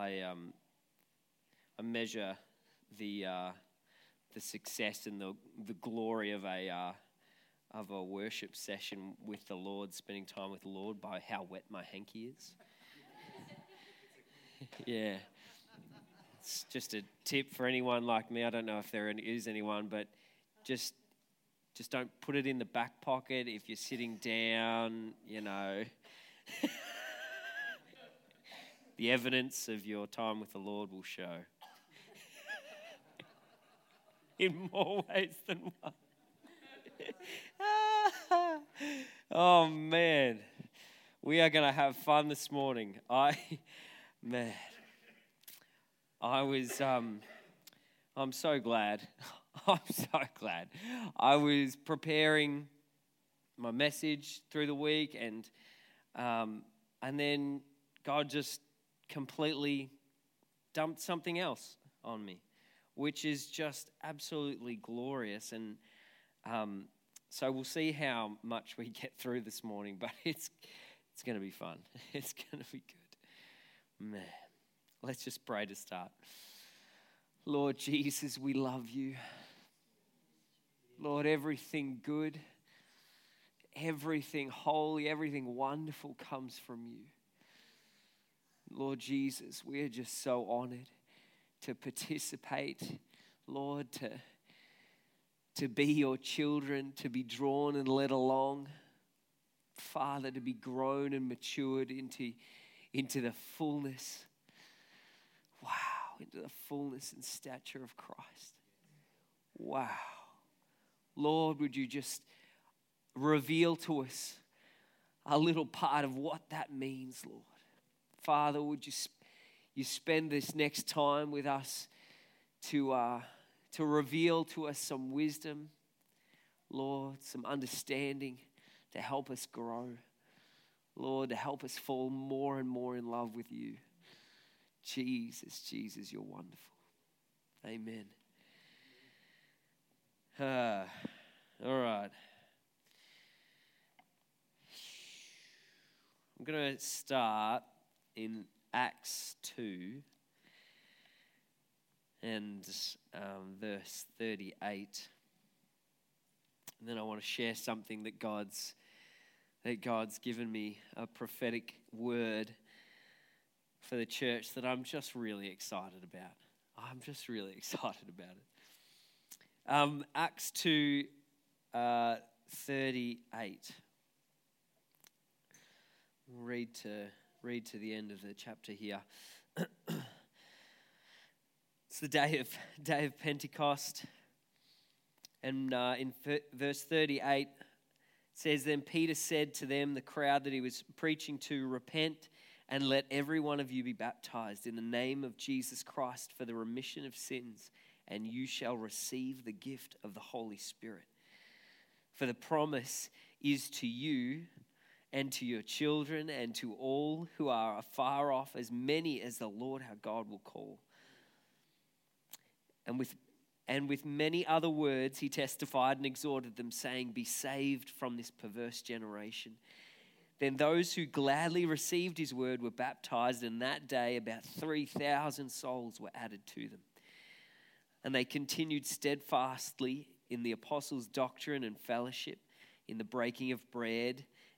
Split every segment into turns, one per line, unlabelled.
I um, I measure the uh, the success and the the glory of a uh, of a worship session with the Lord, spending time with the Lord, by how wet my hanky is. yeah. It's just a tip for anyone like me. I don't know if there is anyone, but just just don't put it in the back pocket if you're sitting down, you know. the evidence of your time with the Lord will show. in more ways than one. oh man, we are going to have fun this morning. I, man, I was, um, I'm so glad. I'm so glad. I was preparing my message through the week, and um, and then God just completely dumped something else on me, which is just absolutely glorious. And um, so we'll see how much we get through this morning, but it's it's going to be fun. It's going to be good, man. Let's just pray to start. Lord Jesus, we love you. Lord, everything good, everything holy, everything wonderful comes from you. Lord Jesus, we are just so honored to participate, Lord, to, to be your children, to be drawn and led along. Father, to be grown and matured into, into the fullness Wow, into the fullness and stature of Christ. Wow. Lord, would you just reveal to us a little part of what that means, Lord? Father, would you, you spend this next time with us to, uh, to reveal to us some wisdom, Lord, some understanding to help us grow. Lord, to help us fall more and more in love with you. Jesus, Jesus, you're wonderful. Amen. Uh, all right. I'm going to start in Acts 2 and um, verse 38. And then I want to share something that God's that God's given me a prophetic word for the church that I'm just really excited about. I'm just really excited about it. Um, Acts 2 uh, 38. We'll read to, read to the end of the chapter here. it's the day of, day of Pentecost. And uh, in verse 38, it says, Then Peter said to them, the crowd that he was preaching to, Repent and let every one of you be baptized in the name of Jesus Christ for the remission of sins, and you shall receive the gift of the Holy Spirit. For the promise is to you and to your children and to all who are afar off, as many as the Lord our God will call. And with, and with many other words, he testified and exhorted them, saying, Be saved from this perverse generation. Then those who gladly received his word were baptized, and that day about 3,000 souls were added to them. And they continued steadfastly in the apostles' doctrine and fellowship, in the breaking of bread,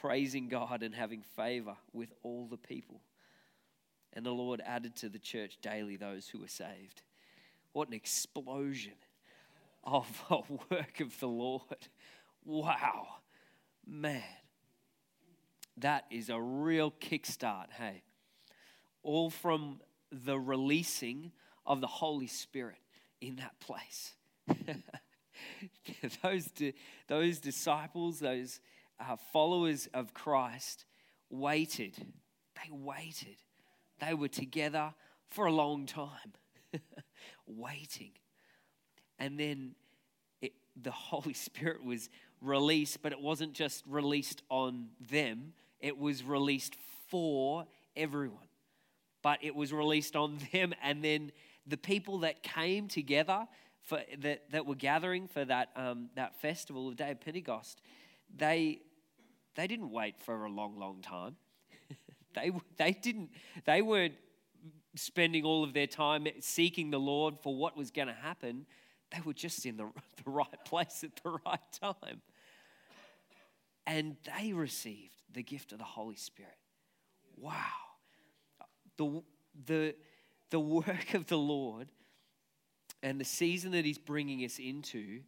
praising God and having favor with all the people. And the Lord added to the church daily those who were saved. What an explosion! of a work of the Lord. Wow, man. That is a real kickstart, hey. All from the releasing of the Holy Spirit in that place. those, those disciples, those uh, followers of Christ waited. They waited. They were together for a long time, waiting. And then it, the Holy Spirit was released, but it wasn't just released on them, it was released for everyone. But it was released on them, and then the people that came together for that, that were gathering for that, um, that festival of Day of Pentecost, they, they didn't wait for a long, long time. they, they didn't, they weren't spending all of their time seeking the Lord for what was going to happen. They were just in the, the right place at the right time. And they received the gift of the Holy Spirit. Wow. The, the, the work of the Lord and the season that He's bringing us into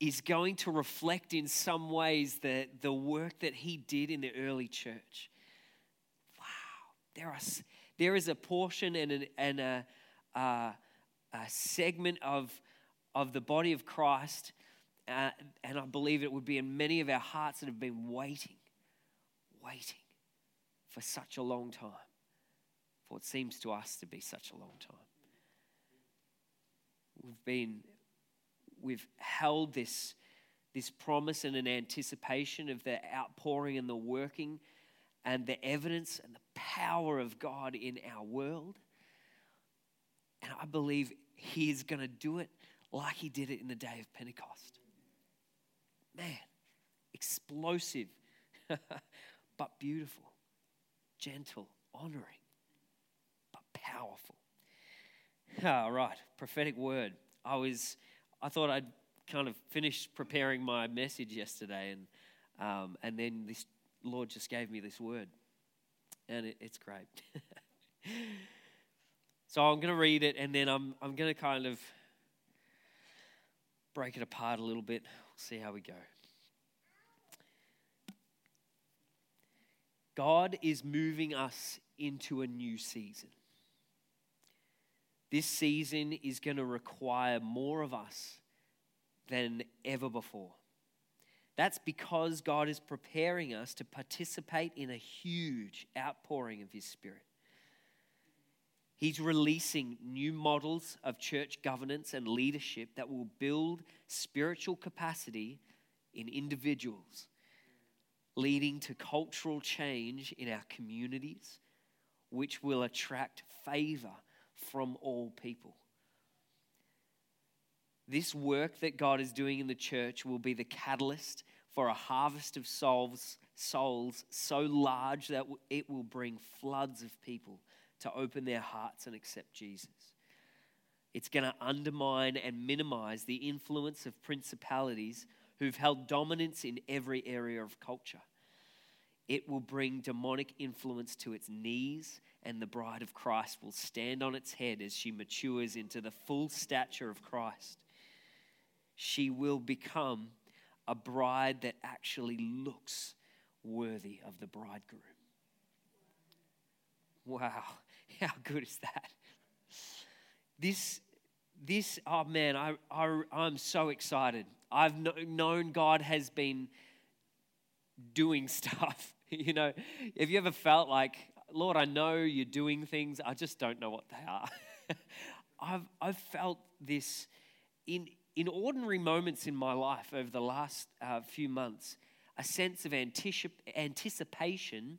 is going to reflect in some ways the, the work that He did in the early church. Wow. There, are, there is a portion and, an, and a, a, a segment of, of the body of Christ, uh, and I believe it would be in many of our hearts that have been waiting, waiting for such a long time, for it seems to us to be such a long time. We've been, we've held this, this promise and an anticipation of the outpouring and the working and the evidence and the power of God in our world. And I believe He is going to do it like He did it in the day of Pentecost. Man, explosive, but beautiful, gentle, honoring, but powerful. All right, prophetic word. I was, I thought I'd kind of finished preparing my message yesterday, and um, and then this Lord just gave me this word, and it, it's great. so I'm going to read it, and then I'm I'm going to kind of break it apart a little bit. We'll see how we go. God is moving us into a new season. This season is going to require more of us than ever before. That's because God is preparing us to participate in a huge outpouring of His Spirit. He's releasing new models of church governance and leadership that will build spiritual capacity in individuals, leading to cultural change in our communities, which will attract favor from all people. This work that God is doing in the church will be the catalyst for a harvest of souls, souls so large that it will bring floods of people to open their hearts and accept Jesus. It's going to undermine and minimize the influence of principalities who've held dominance in every area of culture. It will bring demonic influence to its knees and the bride of Christ will stand on its head as she matures into the full stature of Christ. She will become a bride that actually looks worthy of the bridegroom. Wow, how good is that? This, this oh man, I, I, I'm so excited. I've known God has been doing stuff. You know, have you ever felt like Lord, I know you're doing things, I just don't know what they are. I've, I've felt this in, in ordinary moments in my life over the last uh, few months a sense of anticip- anticipation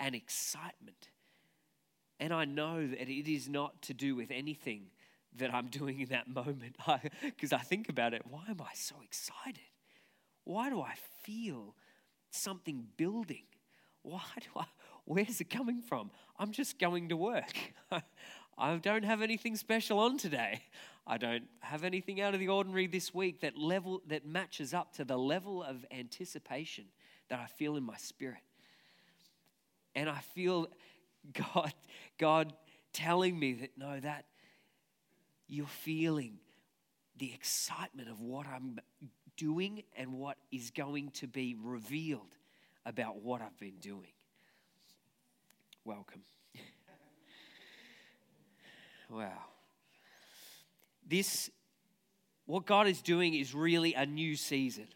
and excitement. And I know that it is not to do with anything that I'm doing in that moment. Because I, I think about it, why am I so excited? Why do I feel something building? Why do I, Where's it coming from? I'm just going to work. I don't have anything special on today. I don't have anything out of the ordinary this week that level that matches up to the level of anticipation that I feel in my spirit. And I feel God God telling me that no that you're feeling the excitement of what I'm doing and what is going to be revealed about what I've been doing welcome. wow. This, what God is doing is really a new season.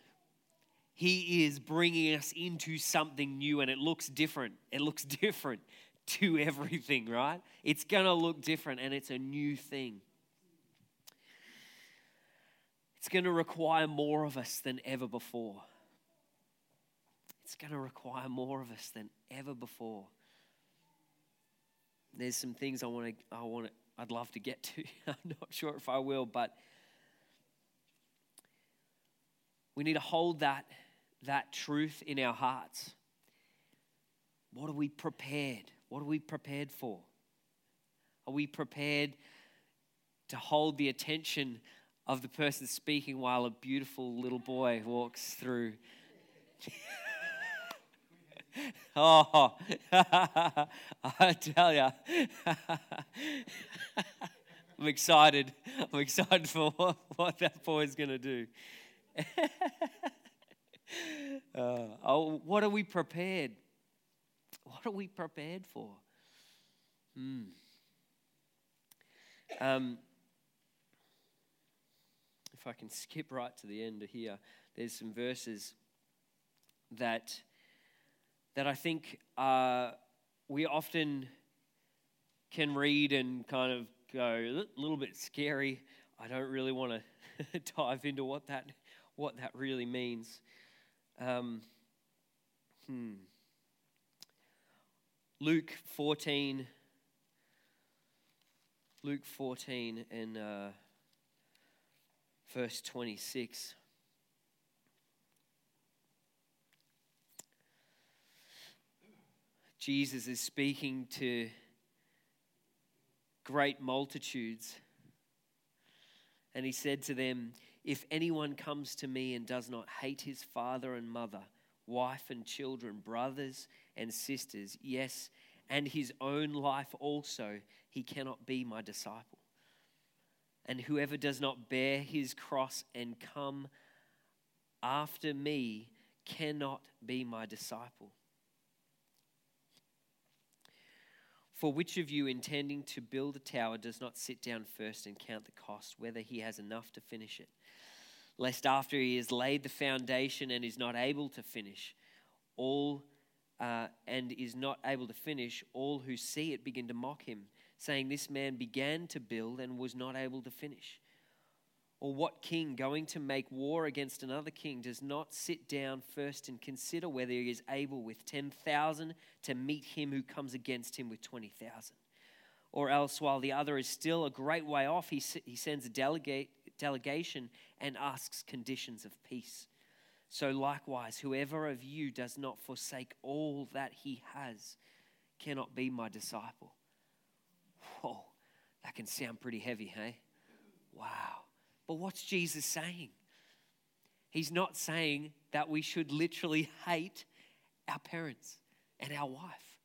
He is bringing us into something new and it looks different. It looks different to everything, right? It's going to look different and it's a new thing. It's going to require more of us than ever before. It's going to require more of us than ever before. There's some things I want to, I want to, I'd love to get to. I'm not sure if I will, but we need to hold that, that truth in our hearts. What are we prepared? What are we prepared for? Are we prepared to hold the attention of the person speaking while a beautiful little boy walks through? oh, I tell you, I'm excited. I'm excited for what, what that boy's going to do. uh, oh, what are we prepared? What are we prepared for? Hmm. Um, if I can skip right to the end of here, there's some verses that that I think uh, we often can read and kind of go a little bit scary. I don't really want to dive into what that what that really means. Um, hmm. Luke 14. Luke 14 and uh, verse 26. Jesus is speaking to great multitudes. And he said to them, If anyone comes to me and does not hate his father and mother, wife and children, brothers and sisters, yes, and his own life also, he cannot be my disciple. And whoever does not bear his cross and come after me cannot be my disciple. For which of you intending to build a tower does not sit down first and count the cost, whether he has enough to finish it? Lest after he has laid the foundation and is not able to finish, all uh, and is not able to finish, all who see it begin to mock him, saying, This man began to build and was not able to finish. Or what king going to make war against another king does not sit down first and consider whether he is able with 10,000 to meet him who comes against him with 20,000? Or else, while the other is still a great way off, he, he sends a delegate, delegation and asks conditions of peace. So, likewise, whoever of you does not forsake all that he has cannot be my disciple. Whoa, that can sound pretty heavy, hey? Wow. But what's Jesus saying? He's not saying that we should literally hate our parents and our wife.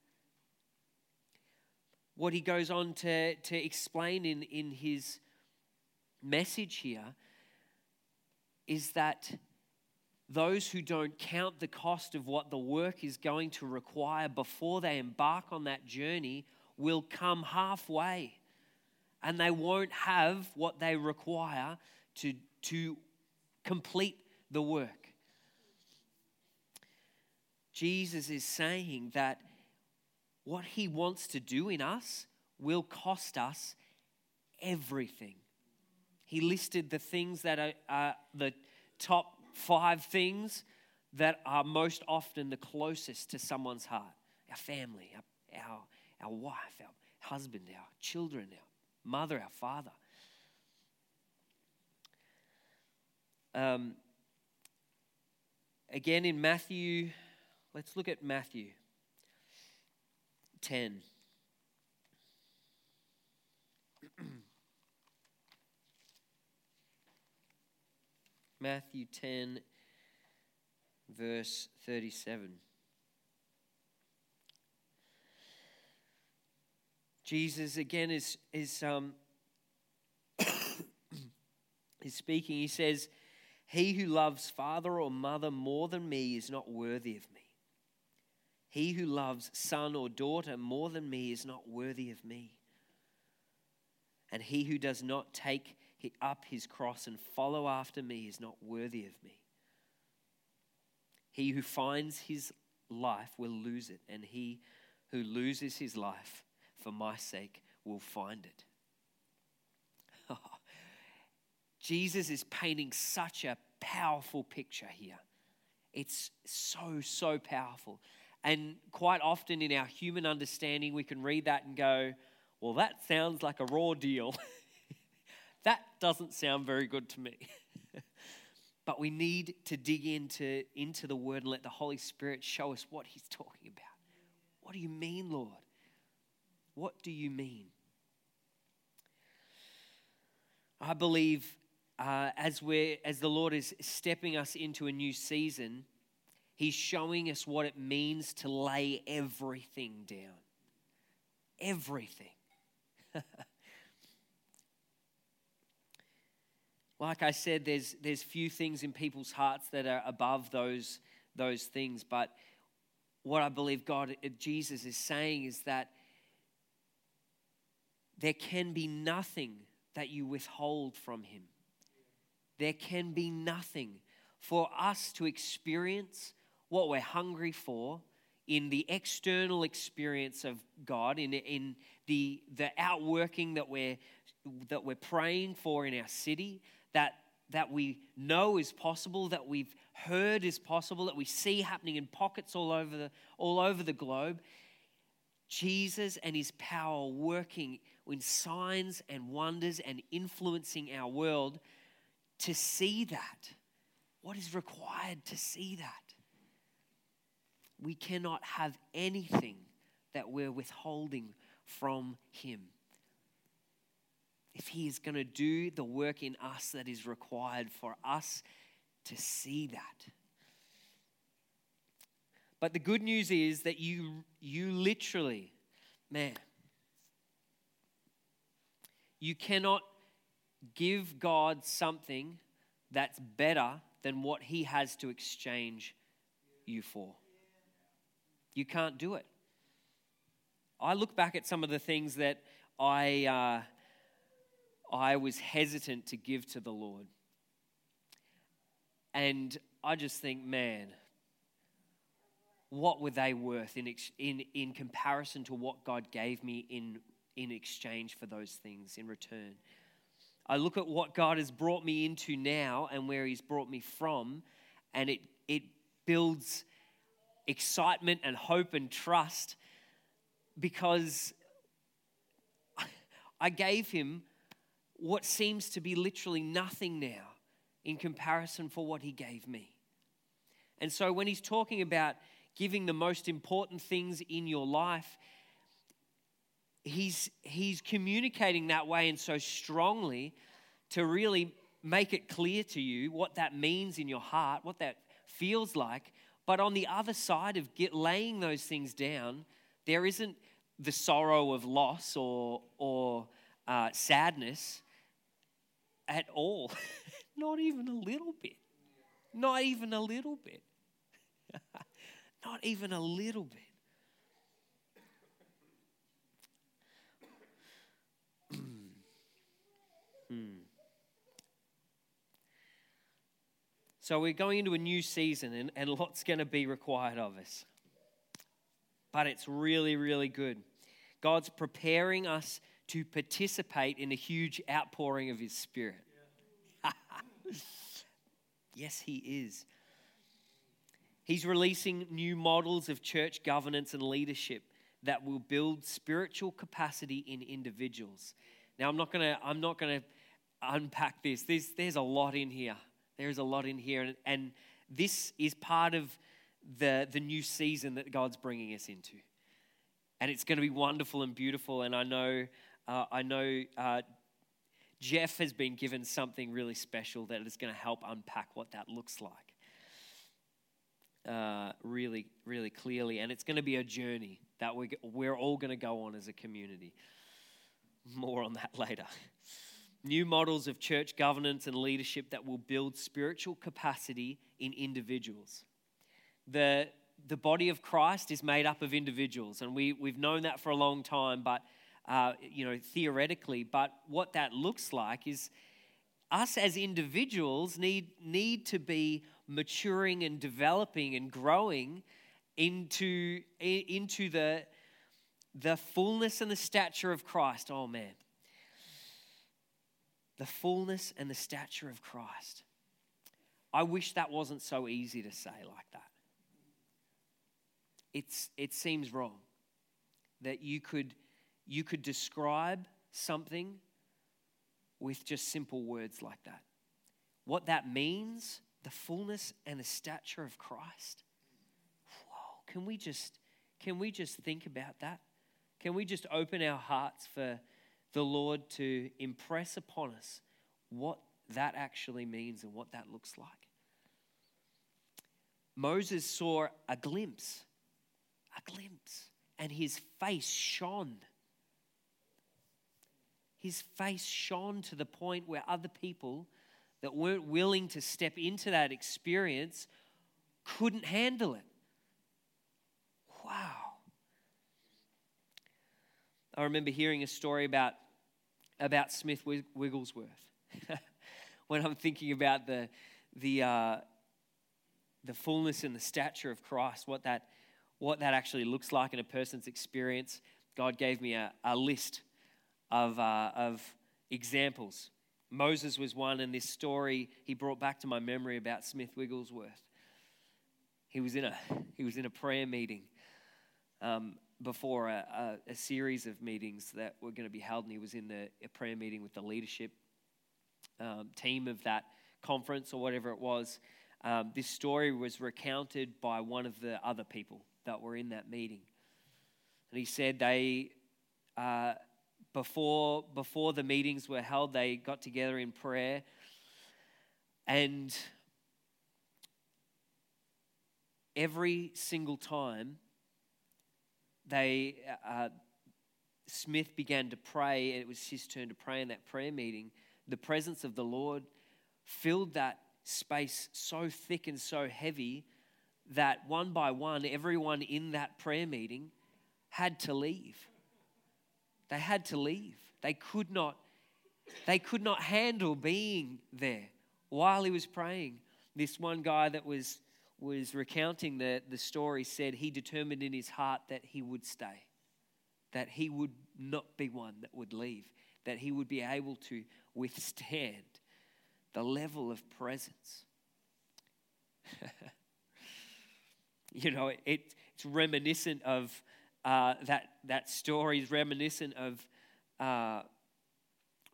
What he goes on to, to explain in, in his message here is that those who don't count the cost of what the work is going to require before they embark on that journey will come halfway and they won't have what they require to, to complete the work. Jesus is saying that what he wants to do in us will cost us everything. He listed the things that are, are the top five things that are most often the closest to someone's heart our family, our, our, wife, our husband, our children, our mother, our father. Um, again in Matthew, let's look at Matthew 10. Matthew 10, verse 37. Jesus again is, is, um, is speaking. He says, He who loves father or mother more than me is not worthy of me. He who loves son or daughter more than me is not worthy of me. And he who does not take up his cross and follow after me is not worthy of me. He who finds his life will lose it, and he who loses his life for my sake will find it. Jesus is painting such a powerful picture here. It's so, so powerful. And quite often in our human understanding, we can read that and go, well, that sounds like a raw deal. that doesn't sound very good to me. but we need to dig into, into the word and let the Holy Spirit show us what he's talking about. What do you mean, Lord? What do you mean? I believe uh, as, we're, as the Lord is stepping us into a new season, He's showing us what it means to lay everything down. Everything. like I said, there's, there's few things in people's hearts that are above those, those things. But what I believe God, Jesus is saying is that there can be nothing that you withhold from Him. There can be nothing for us to experience what we're hungry for in the external experience of God, in, in the, the outworking that we're, that we're praying for in our city, that, that we know is possible, that we've heard is possible, that we see happening in pockets all over the, all over the globe. Jesus and his power working in signs and wonders and influencing our world to see that. What is required to see that? We cannot have anything that we're withholding from Him. If He is going to do the work in us that is required for us to see that. But the good news is that you, you literally, man, you cannot give God something that's better than what He has to exchange you for. You can't do it. I look back at some of the things that I, uh, I was hesitant to give to the Lord. And I just think, man, what were they worth in, in, in comparison to what God gave me in, in exchange for those things in return? I look at what God has brought me into now and where He's brought me from, and it, it builds excitement and hope and trust because I gave Him what seems to be literally nothing now in comparison for what He gave me. And so when He's talking about giving the most important things in your life, he's, he's communicating that way and so strongly to really make it clear to you what that means in your heart, what that feels like. But on the other side of get, laying those things down, there isn't the sorrow of loss or, or uh, sadness at all. Not even a little bit. Not even a little bit. Not even a little bit. Hmm. So we're going into a new season, and, and lots going to be required of us. But it's really, really good. God's preparing us to participate in a huge outpouring of His Spirit. yes, He is. He's releasing new models of church governance and leadership that will build spiritual capacity in individuals. Now, I'm not going to I'm not going to unpack this. There's, there's a lot in here. There is a lot in here. And, and this is part of the, the new season that God's bringing us into. And it's going to be wonderful and beautiful. And I know, uh, I know uh, Jeff has been given something really special that is going to help unpack what that looks like. Uh, really, really clearly. And it's going to be a journey that we're, we're all going to go on as a community. More on that later new models of church governance and leadership that will build spiritual capacity in individuals. The, the body of Christ is made up of individuals, and we, we've known that for a long time, but uh, you know, theoretically, but what that looks like is us as individuals need, need to be maturing and developing and growing into, into the, the fullness and the stature of Christ. Oh, man. The fullness and the stature of Christ. I wish that wasn't so easy to say like that. It's, it seems wrong that you could, you could describe something with just simple words like that. What that means, the fullness and the stature of Christ. Whoa, can we just can we just think about that? Can we just open our hearts for the Lord to impress upon us what that actually means and what that looks like? Moses saw a glimpse, a glimpse, and his face shone. His face shone to the point where other people that weren't willing to step into that experience couldn't handle it. Wow. I remember hearing a story about, about Smith Wigglesworth. when I'm thinking about the, the, uh, the fullness and the stature of Christ, what that, what that actually looks like in a person's experience, God gave me a, a list of, uh, of examples. Moses was one, and this story he brought back to my memory about Smith Wigglesworth. He was in a, he was in a prayer meeting um, before a, a, a, series of meetings that were going to be held, and he was in the, a prayer meeting with the leadership um, team of that conference or whatever it was. Um, this story was recounted by one of the other people that were in that meeting. And he said they, uh, before, before the meetings were held, they got together in prayer. And every single time they, uh, Smith began to pray, and it was his turn to pray in that prayer meeting. The presence of the Lord filled that space so thick and so heavy that one by one, everyone in that prayer meeting had to leave. They had to leave. They could not, they could not handle being there while he was praying. This one guy that was was recounting the, the story said he determined in his heart that he would stay, that he would not be one that would leave, that he would be able to withstand the level of presence. you know, it, it's reminiscent of uh, that, that story, is reminiscent of uh,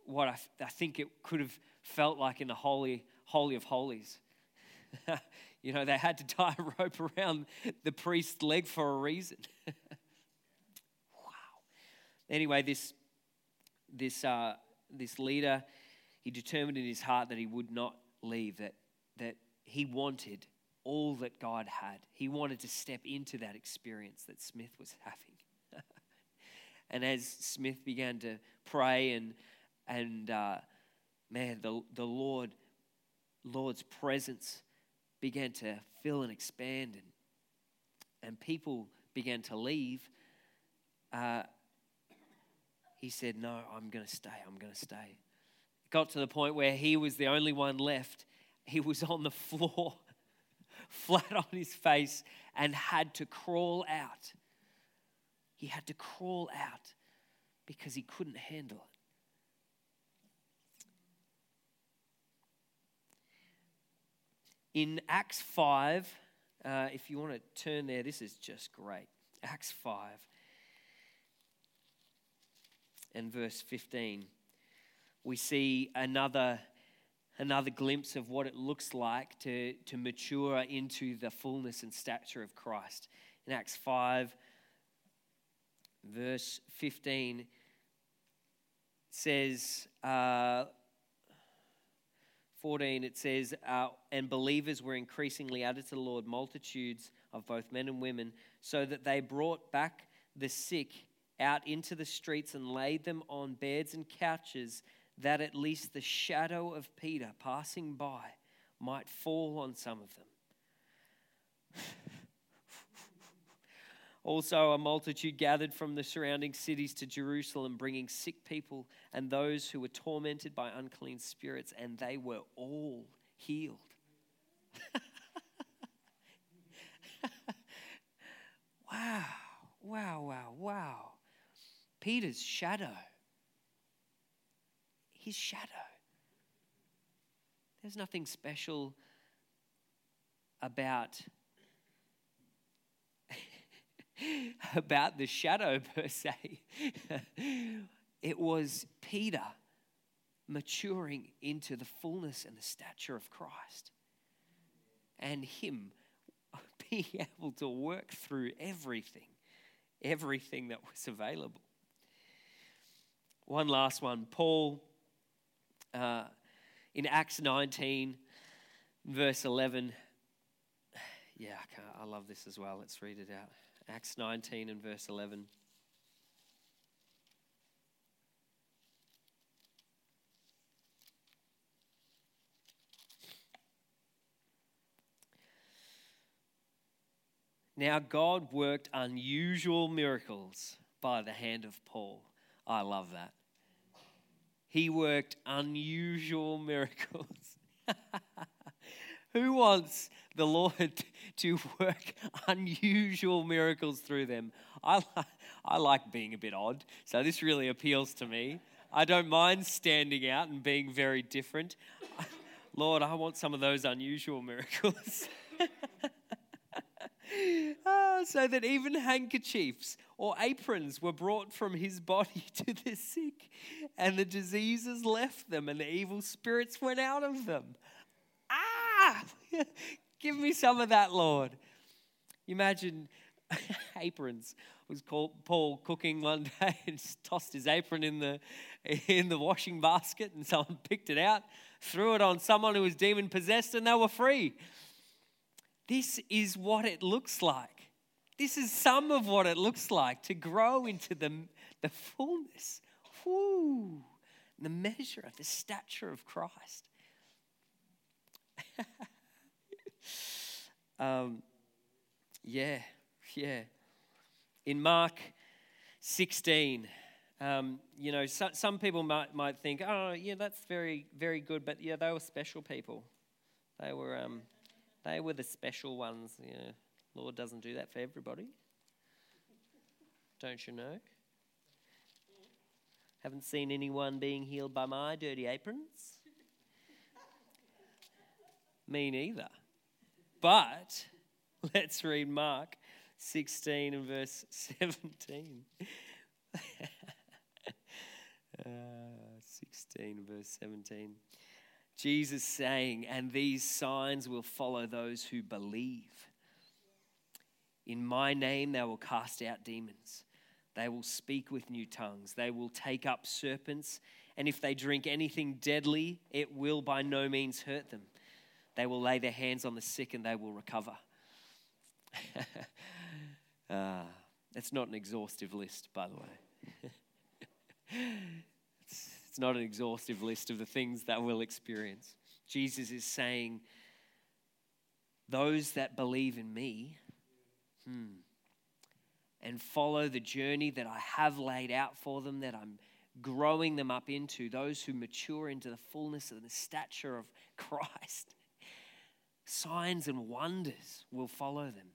what I, I think it could have felt like in the Holy, Holy of Holies. You know, they had to tie a rope around the priest's leg for a reason. wow. Anyway, this, this, uh, this leader, he determined in his heart that he would not leave, that, that he wanted all that God had. He wanted to step into that experience that Smith was having. and as Smith began to pray and, and uh, man, the, the Lord, Lord's presence began to fill and expand and, and people began to leave, uh, he said, No, I'm going to stay. I'm going to stay. It got to the point where he was the only one left. He was on the floor, flat on his face, and had to crawl out. He had to crawl out because he couldn't handle it. In Acts 5, uh, if you want to turn there, this is just great. Acts 5 and verse 15, we see another, another glimpse of what it looks like to, to mature into the fullness and stature of Christ. In Acts 5, verse 15, says, uh, 14, it says, uh, And believers were increasingly added to the Lord, multitudes of both men and women, so that they brought back the sick out into the streets and laid them on beds and couches, that at least the shadow of Peter passing by might fall on some of them. Also, a multitude gathered from the surrounding cities to Jerusalem, bringing sick people and those who were tormented by unclean spirits, and they were all healed. wow, wow, wow, wow. Peter's shadow. His shadow. There's nothing special about about the shadow per se. it was Peter maturing into the fullness and the stature of Christ. And him being able to work through everything, everything that was available. One last one. Paul, uh, in Acts 19, verse 11. Yeah, I, I love this as well. Let's read it out. Acts 19 and verse 11. Now, God worked unusual miracles by the hand of Paul. I love that. He worked unusual miracles. Who wants the Lord to work unusual miracles through them? I, I like being a bit odd, so this really appeals to me. I don't mind standing out and being very different. Lord, I want some of those unusual miracles. oh, so that even handkerchiefs or aprons were brought from his body to the sick, and the diseases left them, and the evil spirits went out of them. Give me some of that, Lord. You Imagine aprons. Was called Paul cooking one day and tossed his apron in the in the washing basket, and someone picked it out, threw it on someone who was demon possessed, and they were free. This is what it looks like. This is some of what it looks like to grow into the, the fullness, the measure of the stature of Christ. um, yeah, yeah. In Mark 16, um, you know, so, some people might, might think, oh, yeah, that's very, very good, but yeah, they were special people. They were. Um, they were the special ones. You know, Lord doesn't do that for everybody. Don't you know? Haven't seen anyone being healed by my dirty aprons. Me neither. But let's read Mark 16 and verse 17. uh, 16 verse 17. Jesus saying, And these signs will follow those who believe. In my name, they will cast out demons. They will speak with new tongues. They will take up serpents. And if they drink anything deadly, it will by no means hurt them. They will lay their hands on the sick and they will recover. uh, that's not an exhaustive list, by the way. It's not an exhaustive list of the things that we'll experience. Jesus is saying, Those that believe in me hmm, and follow the journey that I have laid out for them, that I'm growing them up into, those who mature into the fullness of the stature of Christ, signs and wonders will follow them.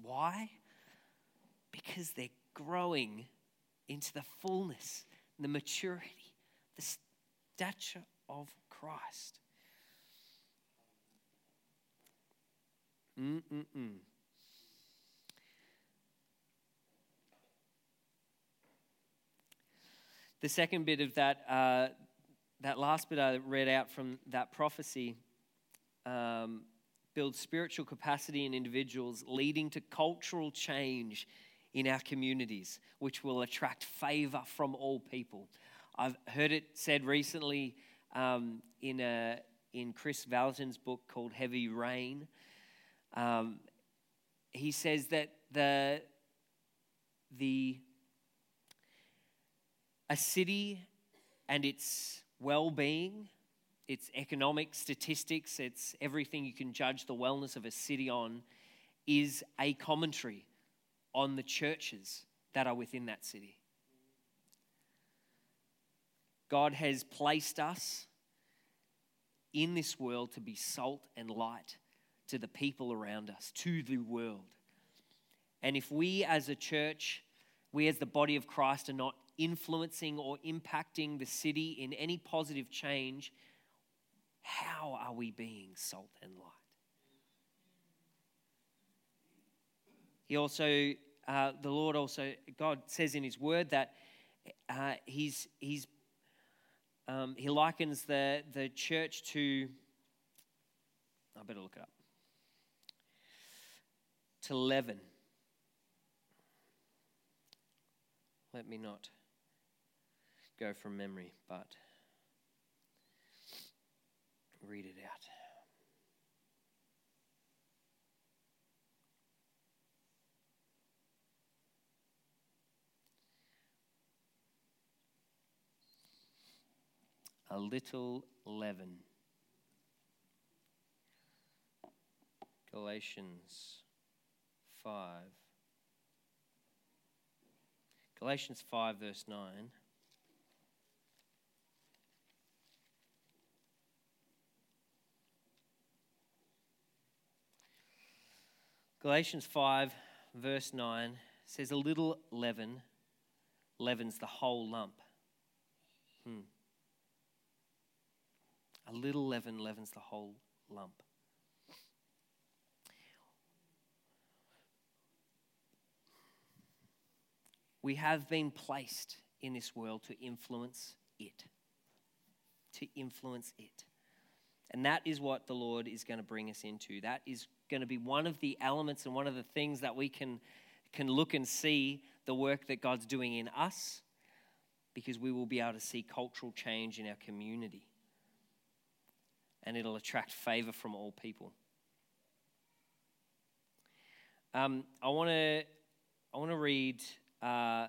Why? Because they're growing into the fullness the maturity, the stature of Christ. Mm-mm-mm. The second bit of that, uh, that last bit I read out from that prophecy, um, builds spiritual capacity in individuals, leading to cultural change in our communities, which will attract favor from all people. I've heard it said recently um, in, a, in Kris Vallotton's book called Heavy Rain. Um, he says that the, the, a city and its well being, its economic statistics, its everything you can judge the wellness of a city on, is a commentary on the churches that are within that city. God has placed us in this world to be salt and light to the people around us, to the world. And if we as a church we as the body of Christ are not influencing or impacting the city in any positive change, how are we being salt and light? He also, uh, the Lord also, God says in His Word that uh, He's, he's um, He likens the, the church to, I better look it up, to leaven. Let me not go from memory, but read it out. A little leaven. Galatians 5. Galatians 5, verse 9. Galatians 5, verse 9 says, A little leaven leavens the whole lump. Hmm. A little leaven leavens the whole lump. We have been placed in this world to influence it. To influence it. And that is what the Lord is going to bring us into. That is going to be one of the elements and one of the things that we can, can look and see the work that God's doing in us because we will be able to see cultural change in our community. And it'll attract favor from all people. Um, I want to I want to read uh,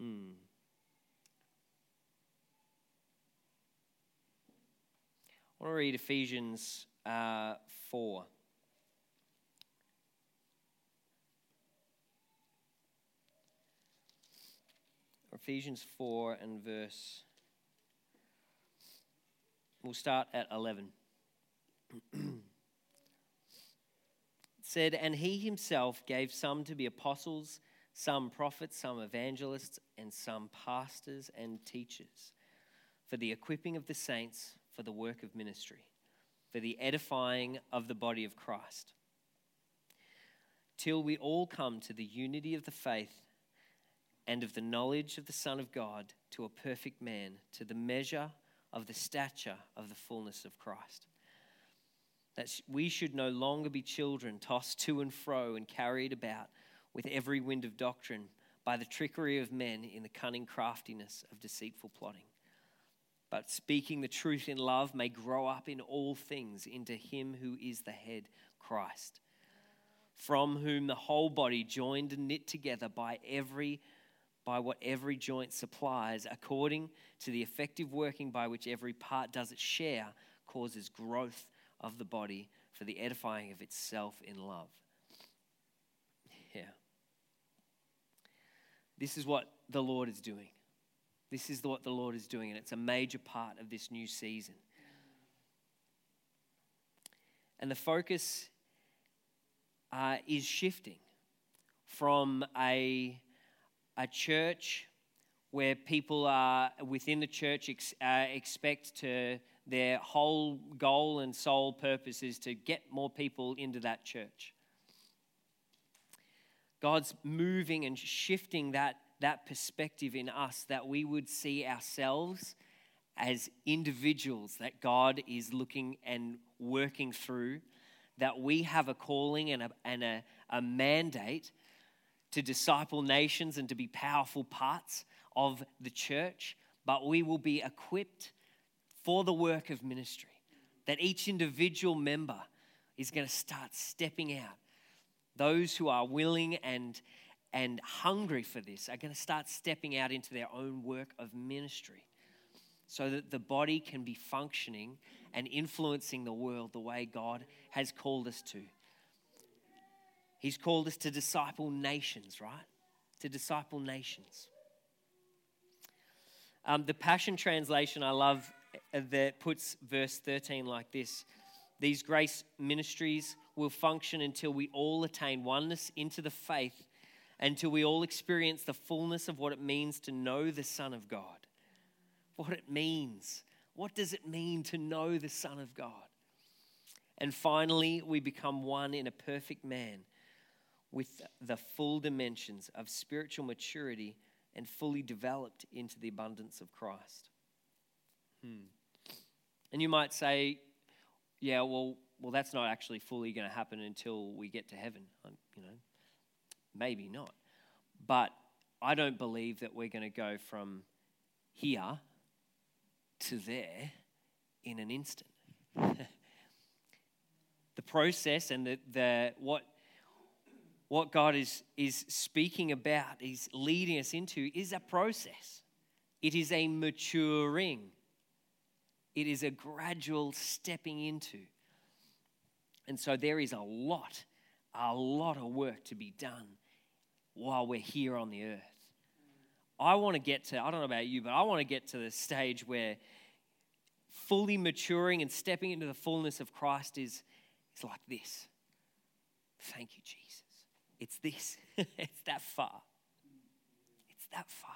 hmm. I want to read Ephesians uh, 4. Ephesians 4 and verse. We'll start at 11. said, And he himself gave some to be apostles, some prophets, some evangelists, and some pastors and teachers for the equipping of the saints for the work of ministry, for the edifying of the body of Christ, till we all come to the unity of the faith and of the knowledge of the Son of God, to a perfect man, to the measure of the stature of the fullness of Christ. That we should no longer be children tossed to and fro and carried about with every wind of doctrine by the trickery of men in the cunning craftiness of deceitful plotting but speaking the truth in love may grow up in all things into him who is the head, Christ, from whom the whole body joined and knit together by every by what every joint supplies according to the effective working by which every part does its share causes growth of the body for the edifying of itself in love. Yeah. This is what the Lord is doing. This is what the Lord is doing, and it's a major part of this new season. And the focus uh, is shifting from a, a church where people are within the church ex, uh, expect to their whole goal and sole purpose is to get more people into that church. God's moving and shifting that that perspective in us that we would see ourselves as individuals that God is looking and working through, that we have a calling and a, and a, a mandate to disciple nations and to be powerful parts of the church, but we will be equipped for the work of ministry. That each individual member is going to start stepping out. Those who are willing and and hungry for this are going to start stepping out into their own work of ministry so that the body can be functioning and influencing the world the way God has called us to. He's called us to disciple nations, right? To disciple nations. Um, the Passion Translation I love uh, that puts verse 13 like this These grace ministries will function until we all attain oneness into the faith, until we all experience the fullness of what it means to know the Son of God. What it means. What does it mean to know the Son of God? And finally, we become one in a perfect man with the full dimensions of spiritual maturity and fully developed into the abundance of Christ. Hmm. And you might say, yeah, well, well, that's not actually fully going to happen until we get to heaven. You know, maybe not. But I don't believe that we're going to go from here to there in an instant. the process and the, the what what God is, is speaking about, He's leading us into, is a process. It is a maturing, it is a gradual stepping into. And so there is a lot, a lot of work to be done while we're here on the earth. I want to get to, I don't know about you, but I want to get to the stage where fully maturing and stepping into the fullness of Christ is, is like this. Thank you, Jesus. It's this. it's that far. It's that far.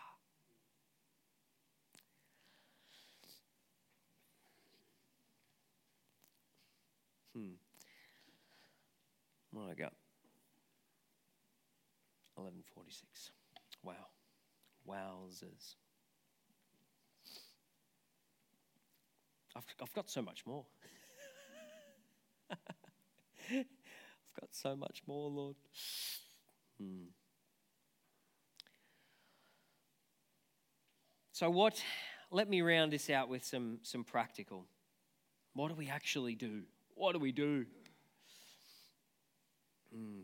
Hmm. What I got? 1146. Wow. Wowzers. I've, I've got so much more. Got so much more, Lord. Hmm. So, what? Let me round this out with some, some practical. What do we actually do? What do we do? Hmm.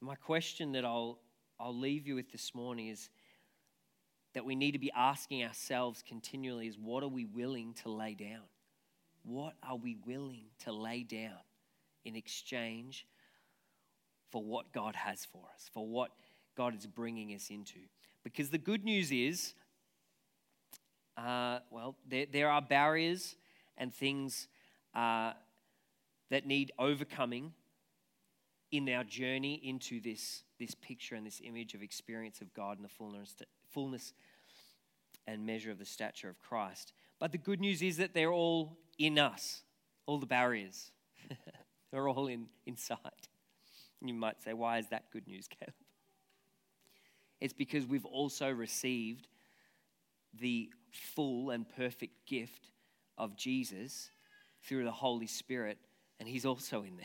My question that I'll, I'll leave you with this morning is that we need to be asking ourselves continually is what are we willing to lay down? What are we willing to lay down in exchange for what God has for us, for what God is bringing us into? Because the good news is, uh, well, there, there are barriers and things uh, that need overcoming in our journey into this, this picture and this image of experience of God and the fullness, fullness and measure of the stature of Christ. But the good news is that they're all in us, all the barriers. they're all in, inside. You might say, why is that good news, Caleb? It's because we've also received the full and perfect gift of Jesus through the Holy Spirit, and He's also in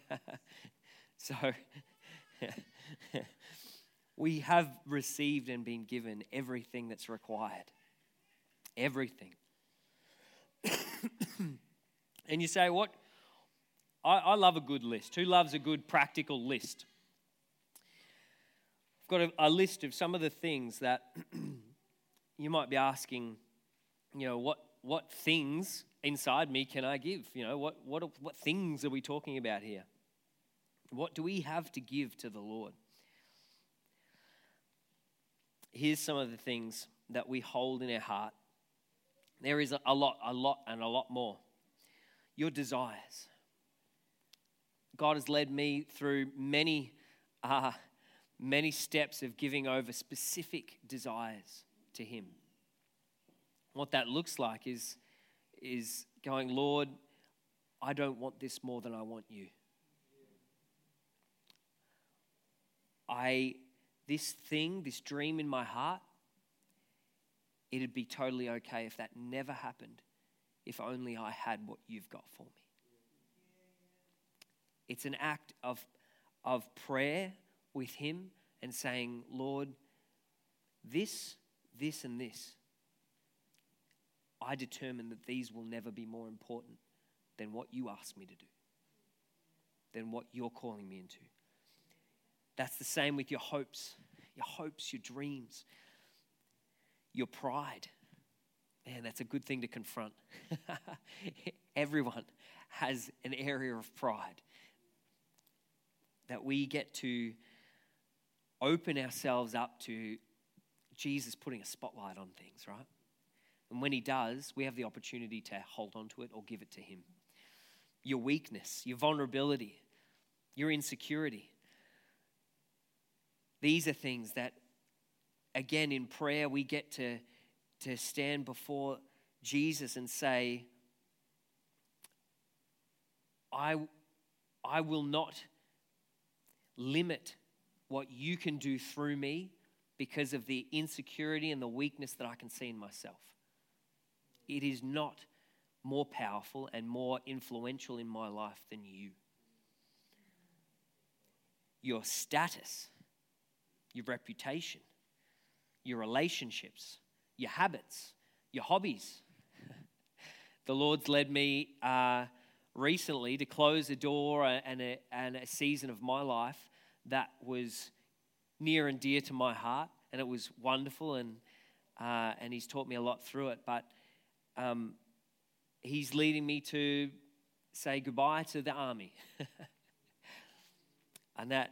there. so, we have received and been given everything that's required. Everything. and you say, What? I, I, love a good list. Who loves a good practical list? I've got a, a list of some of the things that you might be asking, you know, what, what things inside me can I give? You know, what, what, what things are we talking about here? What do we have to give to the Lord? here's some of the things that we hold in our heart. There is a lot, a lot, and a lot more. Your desires. God has led me through many, uh, many steps of giving over specific desires to Him. What that looks like is, is going, Lord, I don't want this more than I want you. I this thing, this dream in my heart, it'd be totally okay if that never happened, if only I had what you've got for me. It's an act of, of prayer with Him and saying, Lord, this, this, and this, I determine that these will never be more important than what you asked me to do, than what you're calling me into. That's the same with your hopes, your hopes, your dreams, your pride. Man, that's a good thing to confront. Everyone has an area of pride that we get to open ourselves up to Jesus putting a spotlight on things, right? And when He does, we have the opportunity to hold on to it or give it to Him. Your weakness, your vulnerability, your insecurity. These are things that, again, in prayer, we get to, to stand before Jesus and say, I, I will not limit what you can do through me because of the insecurity and the weakness that I can see in myself. It is not more powerful and more influential in my life than you. Your status, your reputation, your relationships, your habits, your hobbies. the Lord's led me uh, recently to close a door and a, and a season of my life that was near and dear to my heart, and it was wonderful, and uh, and He's taught me a lot through it. But um, He's leading me to say goodbye to the army, and that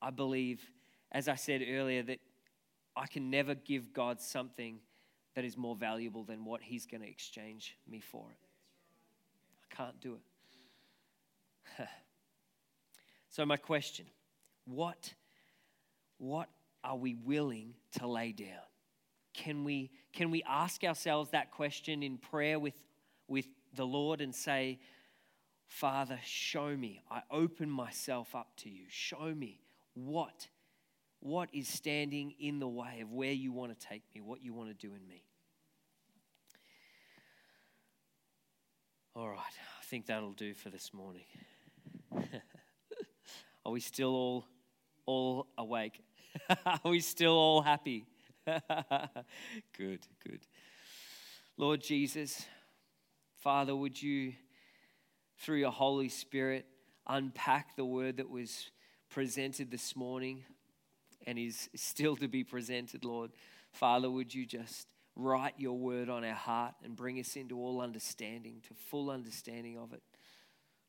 I believe, as I said earlier, that I can never give God something that is more valuable than what He's going to exchange me for it. I can't do it. so, my question what, what are we willing to lay down? Can we, can we ask ourselves that question in prayer with, with the Lord and say, Father, show me. I open myself up to you. Show me what, what is standing in the way of where you want to take me, what you want to do in me. All right, I think that'll do for this morning. Are we still all all awake? Are we still all happy? good, good. Lord Jesus, Father, would you, through your Holy Spirit, unpack the word that was presented this morning and is still to be presented, Lord? Father, would you just write your word on our heart and bring us into all understanding, to full understanding of it?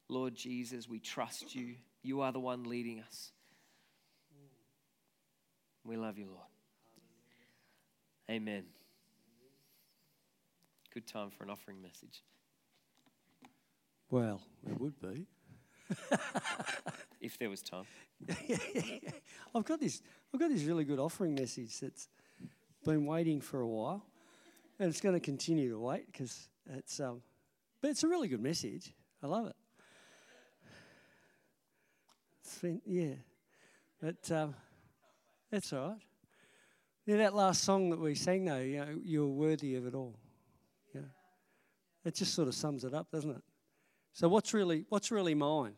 Lord Jesus, we trust you. You are the one leading us. We love you, Lord. Amen. Good time for an offering message.
Well, it would be.
if there was time.
I've got this I've got this really good offering message that's been waiting for a while. And it's going to continue to wait because it's um but it's a really good message. I love it. Been, yeah. But um, that's all right. Yeah, that last song that we sang, though, you know, you're worthy of it all. Yeah, it just sort of sums it up, doesn't it? So what's really what's really mine?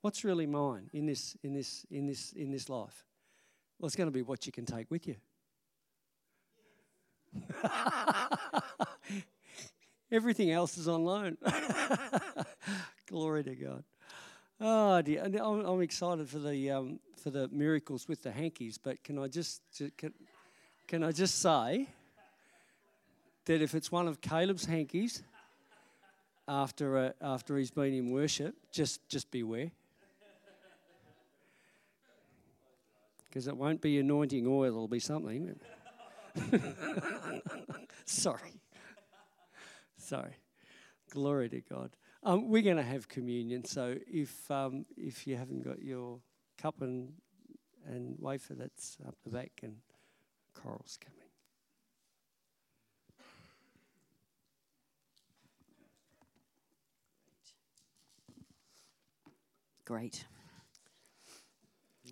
What's really mine in this in this in this in this life? Well, it's going to be what you can take with you. Everything else is on loan. Glory to God. Oh dear, I'm, I'm excited for the um, for the miracles with the hankies, but can I just can, can I just say that if it's one of Caleb's hankies after uh, after he's been in worship, just just beware, because it won't be anointing oil; it'll be something. Sorry, sorry. Glory to God. Um, we're going to have communion, so if um, if you haven't got your cup and and wafer, that's up the back, and Coral's coming.
Great.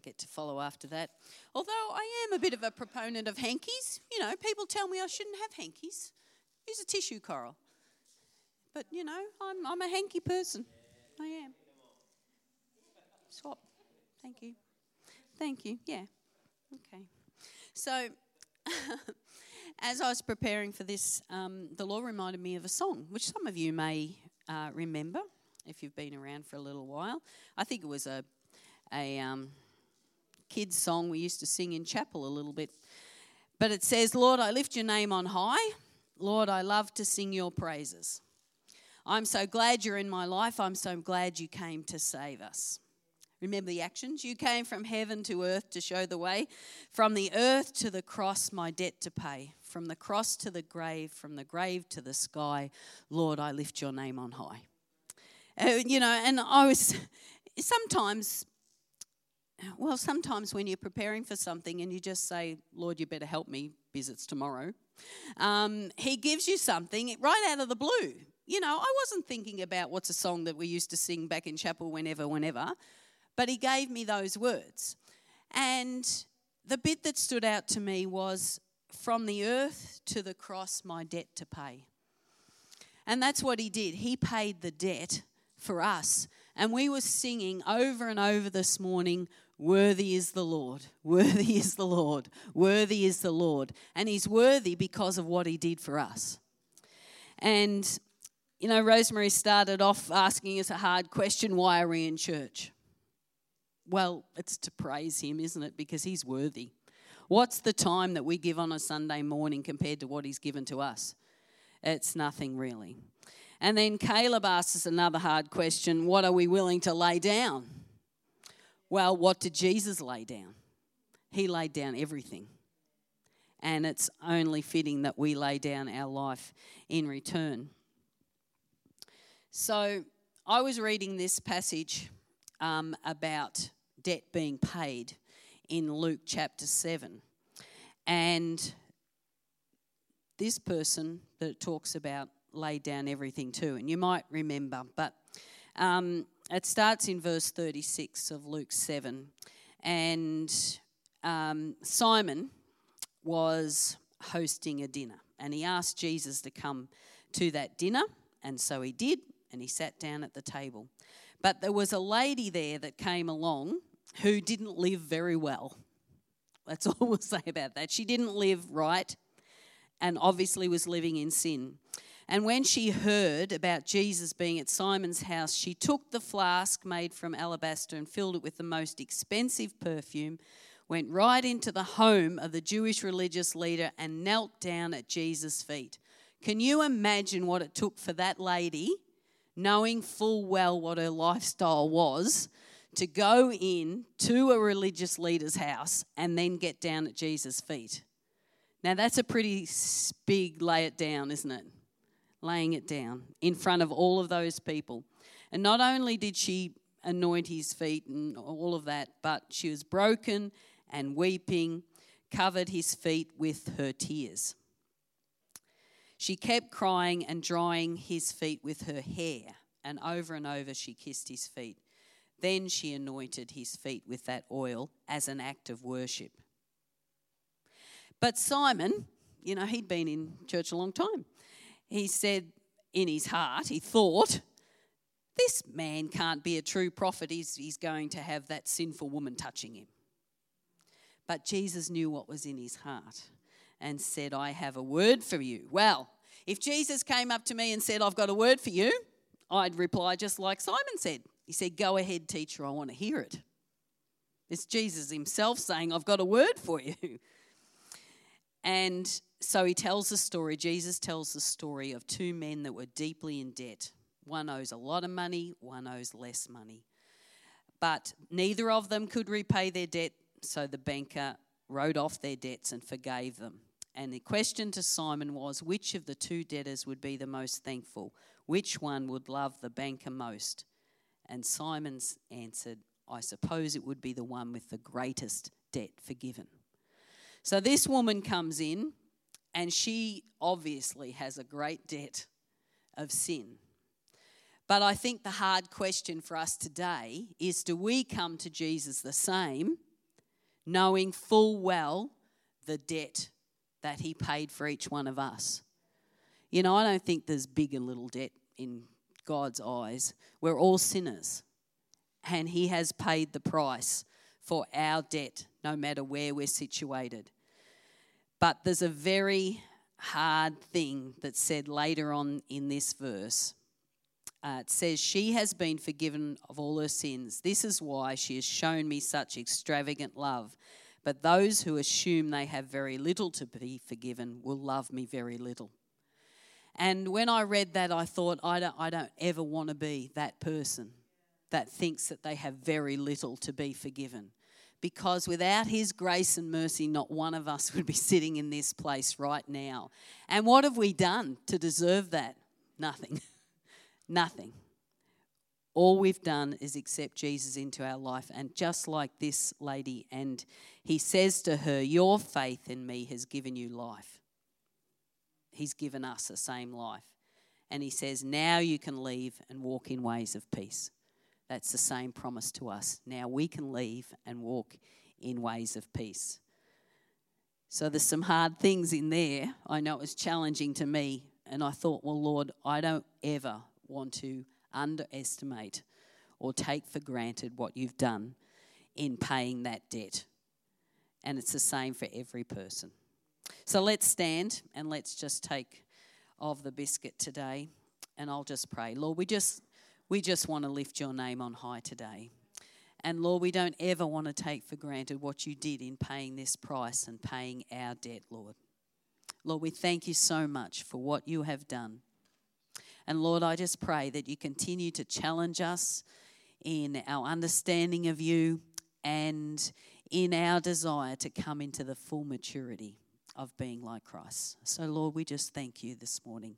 Get to follow after that. Although I am a bit of a proponent of hankies, you know, people tell me I shouldn't have hankies. Use a tissue, Coral. But, you know, I'm, I'm a hanky person. I am. Swap. Thank you. Thank you. Yeah. Okay. So, as I was preparing for this, um, the Lord reminded me of a song, which some of you may uh, remember if you've been around for a little while. I think it was a, a um, kids' song we used to sing in chapel a little bit. But it says, Lord, I lift your name on high. Lord, I love to sing your praises. I'm so glad you're in my life. I'm so glad you came to save us. Remember the actions? You came from heaven to earth to show the way, from the earth to the cross, my debt to pay. from the cross to the grave, from the grave to the sky, Lord, I lift your name on high. Uh, you know, and I was sometimes, well, sometimes when you're preparing for something and you just say, Lord, you better help me because it's tomorrow, um, He gives you something right out of the blue. You know, I wasn't thinking about what's a song that we used to sing back in chapel whenever, whenever, but He gave me those words. And the bit that stood out to me was, From the earth to the cross, my debt to pay. And that's what He did. He paid the debt for us. And we were singing over and over this morning, Worthy is the Lord, worthy is the Lord, worthy is the Lord. And He's worthy because of what He did for us. And, you know, Rosemary started off asking us a hard question why are we in church? Well, it's to praise Him, isn't it? Because He's worthy. What's the time that we give on a Sunday morning compared to what He's given to us? It's nothing really. And then Caleb asks us another hard question what are we willing to lay down? Well, what did Jesus lay down? He laid down everything. And it's only fitting that we lay down our life in return. So I was reading this passage um, about debt being paid in Luke chapter 7. And this person that talks about laid down everything too. And you might remember, but um, it starts in verse 36 of Luke 7. And um, Simon was hosting a dinner, and he asked Jesus to come to that dinner, and so he did, and he sat down at the table. But there was a lady there that came along who didn't live very well. That's all we'll say about that. She didn't live right and obviously was living in sin. And when she heard about Jesus being at Simon's house, she took the flask made from alabaster and filled it with the most expensive perfume, went right into the home of the Jewish religious leader and knelt down at Jesus' feet. Can you imagine what it took for that lady, knowing full well what her lifestyle was, to go in to a religious leader's house and then get down at Jesus' feet? Now, that's a pretty big lay it down, isn't it? Laying it down in front of all of those people. And not only did she anoint his feet and all of that, but she was broken and weeping, covered his feet with her tears. She kept crying and drying his feet with her hair, and over and over she kissed his feet. Then she anointed his feet with that oil as an act of worship. But Simon, you know, he'd been in church a long time he said in his heart, he thought, this man can't be a true prophet. He's, he's going to have that sinful woman touching him. But Jesus knew what was in his heart and said, I have a word for you. Well, if Jesus came up to me and said, I've got a word for you, I'd reply just like Simon said. He said, Go ahead, teacher, I want to hear it. It's Jesus himself saying, I've got a word for you. And so he tells the story, Jesus tells the story of two men that were deeply in debt. One owes a lot of money, one owes less money. But neither of them could repay their debt, so the banker wrote off their debts and forgave them. And the question to Simon was which of the two debtors would be the most thankful? Which one would love the banker most? And Simon's answered, I suppose it would be the one with the greatest debt forgiven. So this woman comes in and she obviously has a great debt of sin. But I think the hard question for us today is do we come to Jesus the same, knowing full well the debt that he paid for each one of us? You know, I don't think there's big and little debt in God's eyes. We're all sinners, and he has paid the price for our debt, no matter where we're situated. But there's a very hard thing that's said later on in this verse. Uh, it says, She has been forgiven of all her sins. This is why she has shown me such extravagant love. But those who assume they have very little to be forgiven will love me very little. And when I read that, I thought, I don't, I don't ever want to be that person that thinks that they have very little to be forgiven because without His grace and mercy, not one of us would be sitting in this place right now. And what have we done to deserve that? Nothing. Nothing. All we've done is accept Jesus into our life. And just like this lady, and he says to her, Your faith in me has given you life. He's given us the same life. And he says, Now you can leave and walk in ways of peace. That's the same promise to us. Now we can leave and walk in ways of peace. So there's some hard things in there. I know it was challenging to me. And I thought, well, Lord, I don't ever want to underestimate or take for granted what you've done in paying that debt. And it's the same for every person. So let's stand and let's just take of the biscuit today. And I'll just pray. Lord, we just we just want to lift your name on high today. And Lord, we don't ever want to take for granted what you did in paying this price and paying our debt, Lord. Lord, we thank you so much for what you have done. And Lord, I just pray that you continue to challenge us in our understanding of you and in our desire to come into the full maturity of being like Christ. So, Lord, we just thank you this morning.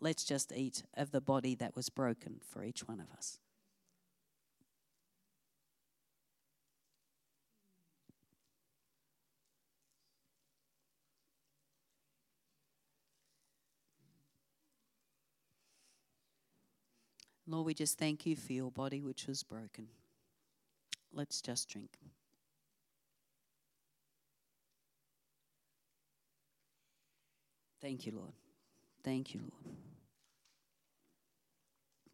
Let's just eat of the body that was broken for each one of us. Lord, we just thank you for your body which was broken. Let's just drink. Thank you, Lord. Thank you, Lord.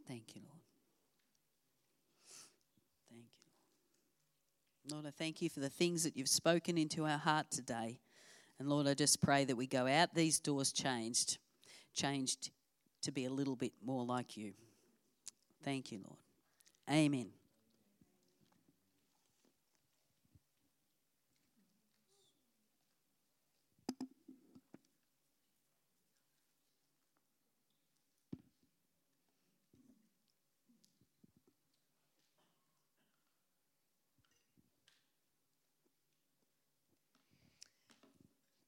Thank you, Lord. Thank you, Lord. Lord, I thank you for the things that you've spoken into our heart today. And Lord, I just pray that we go out these doors changed, changed to be a little bit more like you. Thank you, Lord. Amen.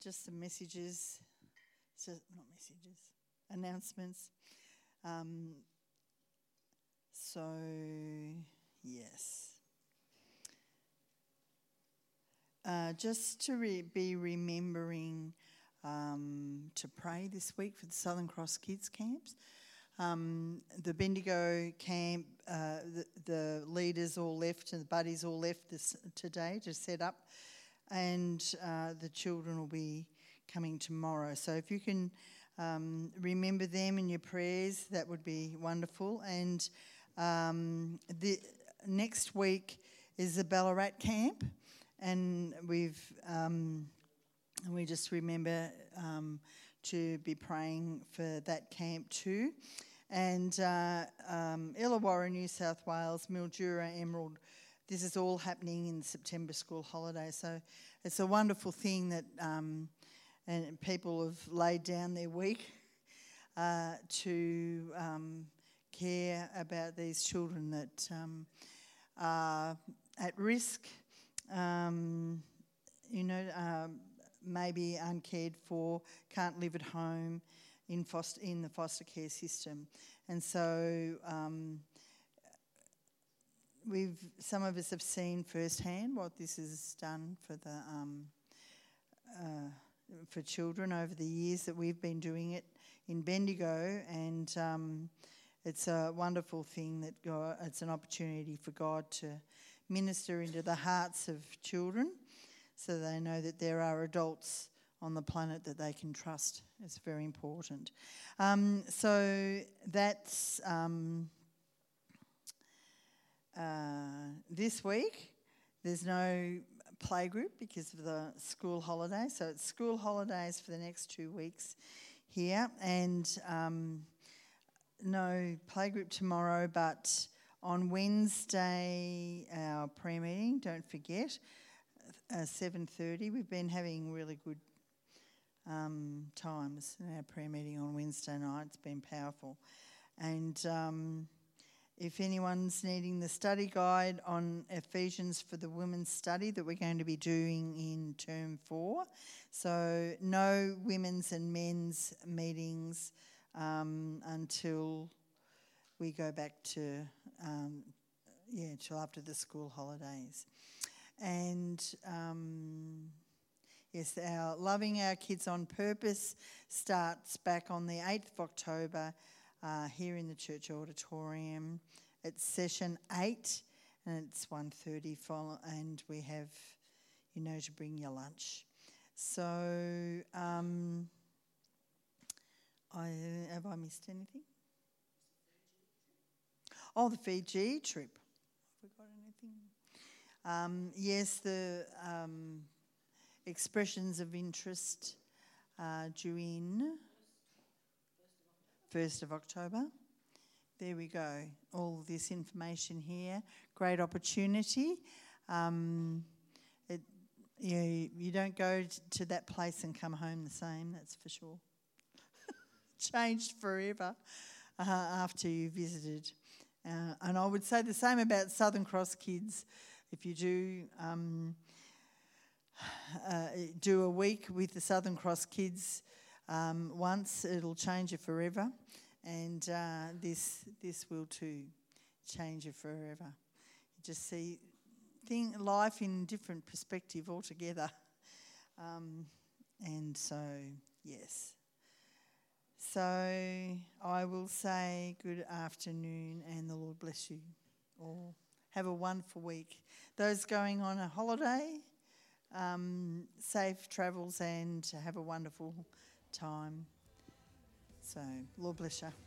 Just some messages, so not messages, announcements. Um, so, yes. Uh, just to re- be remembering um, to pray this week for the Southern Cross Kids Camps. Um, the Bendigo camp, uh, the, the, leaders all left and the buddies all left this today to set up and uh, the children will be coming tomorrow. So if you can um, remember them in your prayers, that would be wonderful. And um, the next week is the Ballarat camp, and we've um, we just remember um, to be praying for that camp too. And uh, um, Illawarra, New South Wales, Mildura, Emerald this is all happening in September school holiday. So it's a wonderful thing that um, and people have laid down their week uh, to um, care about these children that um, are at risk, um, you know, um, maybe uncared for, can't live at home in foster in the foster care system, and so um, we've some of us have seen firsthand what this has done for the um, uh, for children over the years that we've been doing it in Bendigo, and um, it's a wonderful thing that God, it's an opportunity for God to minister into the hearts of children, so they know that there are adults on the planet that they can trust. It's very important. Um, so that's. Uh, this week, there's no playgroup because of the school holiday. So it's school holidays for the next two weeks here, and um, no playgroup tomorrow. But on Wednesday, our prayer meeting. Don't forget, uh, seven thirty. We've been having really good um, times in our prayer meeting on Wednesday night. It's been powerful, and. Um, if anyone's needing the study guide on Ephesians for the women's study that we're going to be doing in term four. So, no women's and men's meetings um, until we go back to, um, yeah, till after the school holidays. And um, yes, our Loving Our Kids on Purpose starts back on the 8th of October uh, here in the church auditorium. It's session 8 and it's 1.30 follow, and we have, you know, to bring your lunch. So, um, I, have I missed anything? Oh, the Fiji trip. Have we got anything? Um, yes, the um, expressions of interest uh, 1st of October. There we go. All this information here. Great opportunity. Um, it, you, you don't go to that place and come home the same, that's for sure. Changed forever uh, after you visited. Uh, and I would say the same about Southern Cross kids. If you do um, uh, do a week with the Southern Cross kids um, once, it'll change you forever, and uh, this this will too change you forever. You just see thing life in different perspective altogether, um, and so yes. So I will say good afternoon and the Lord bless you all. Have a wonderful week. Those going on a holiday, um, safe travels and have a wonderful time. So, Lord bless you.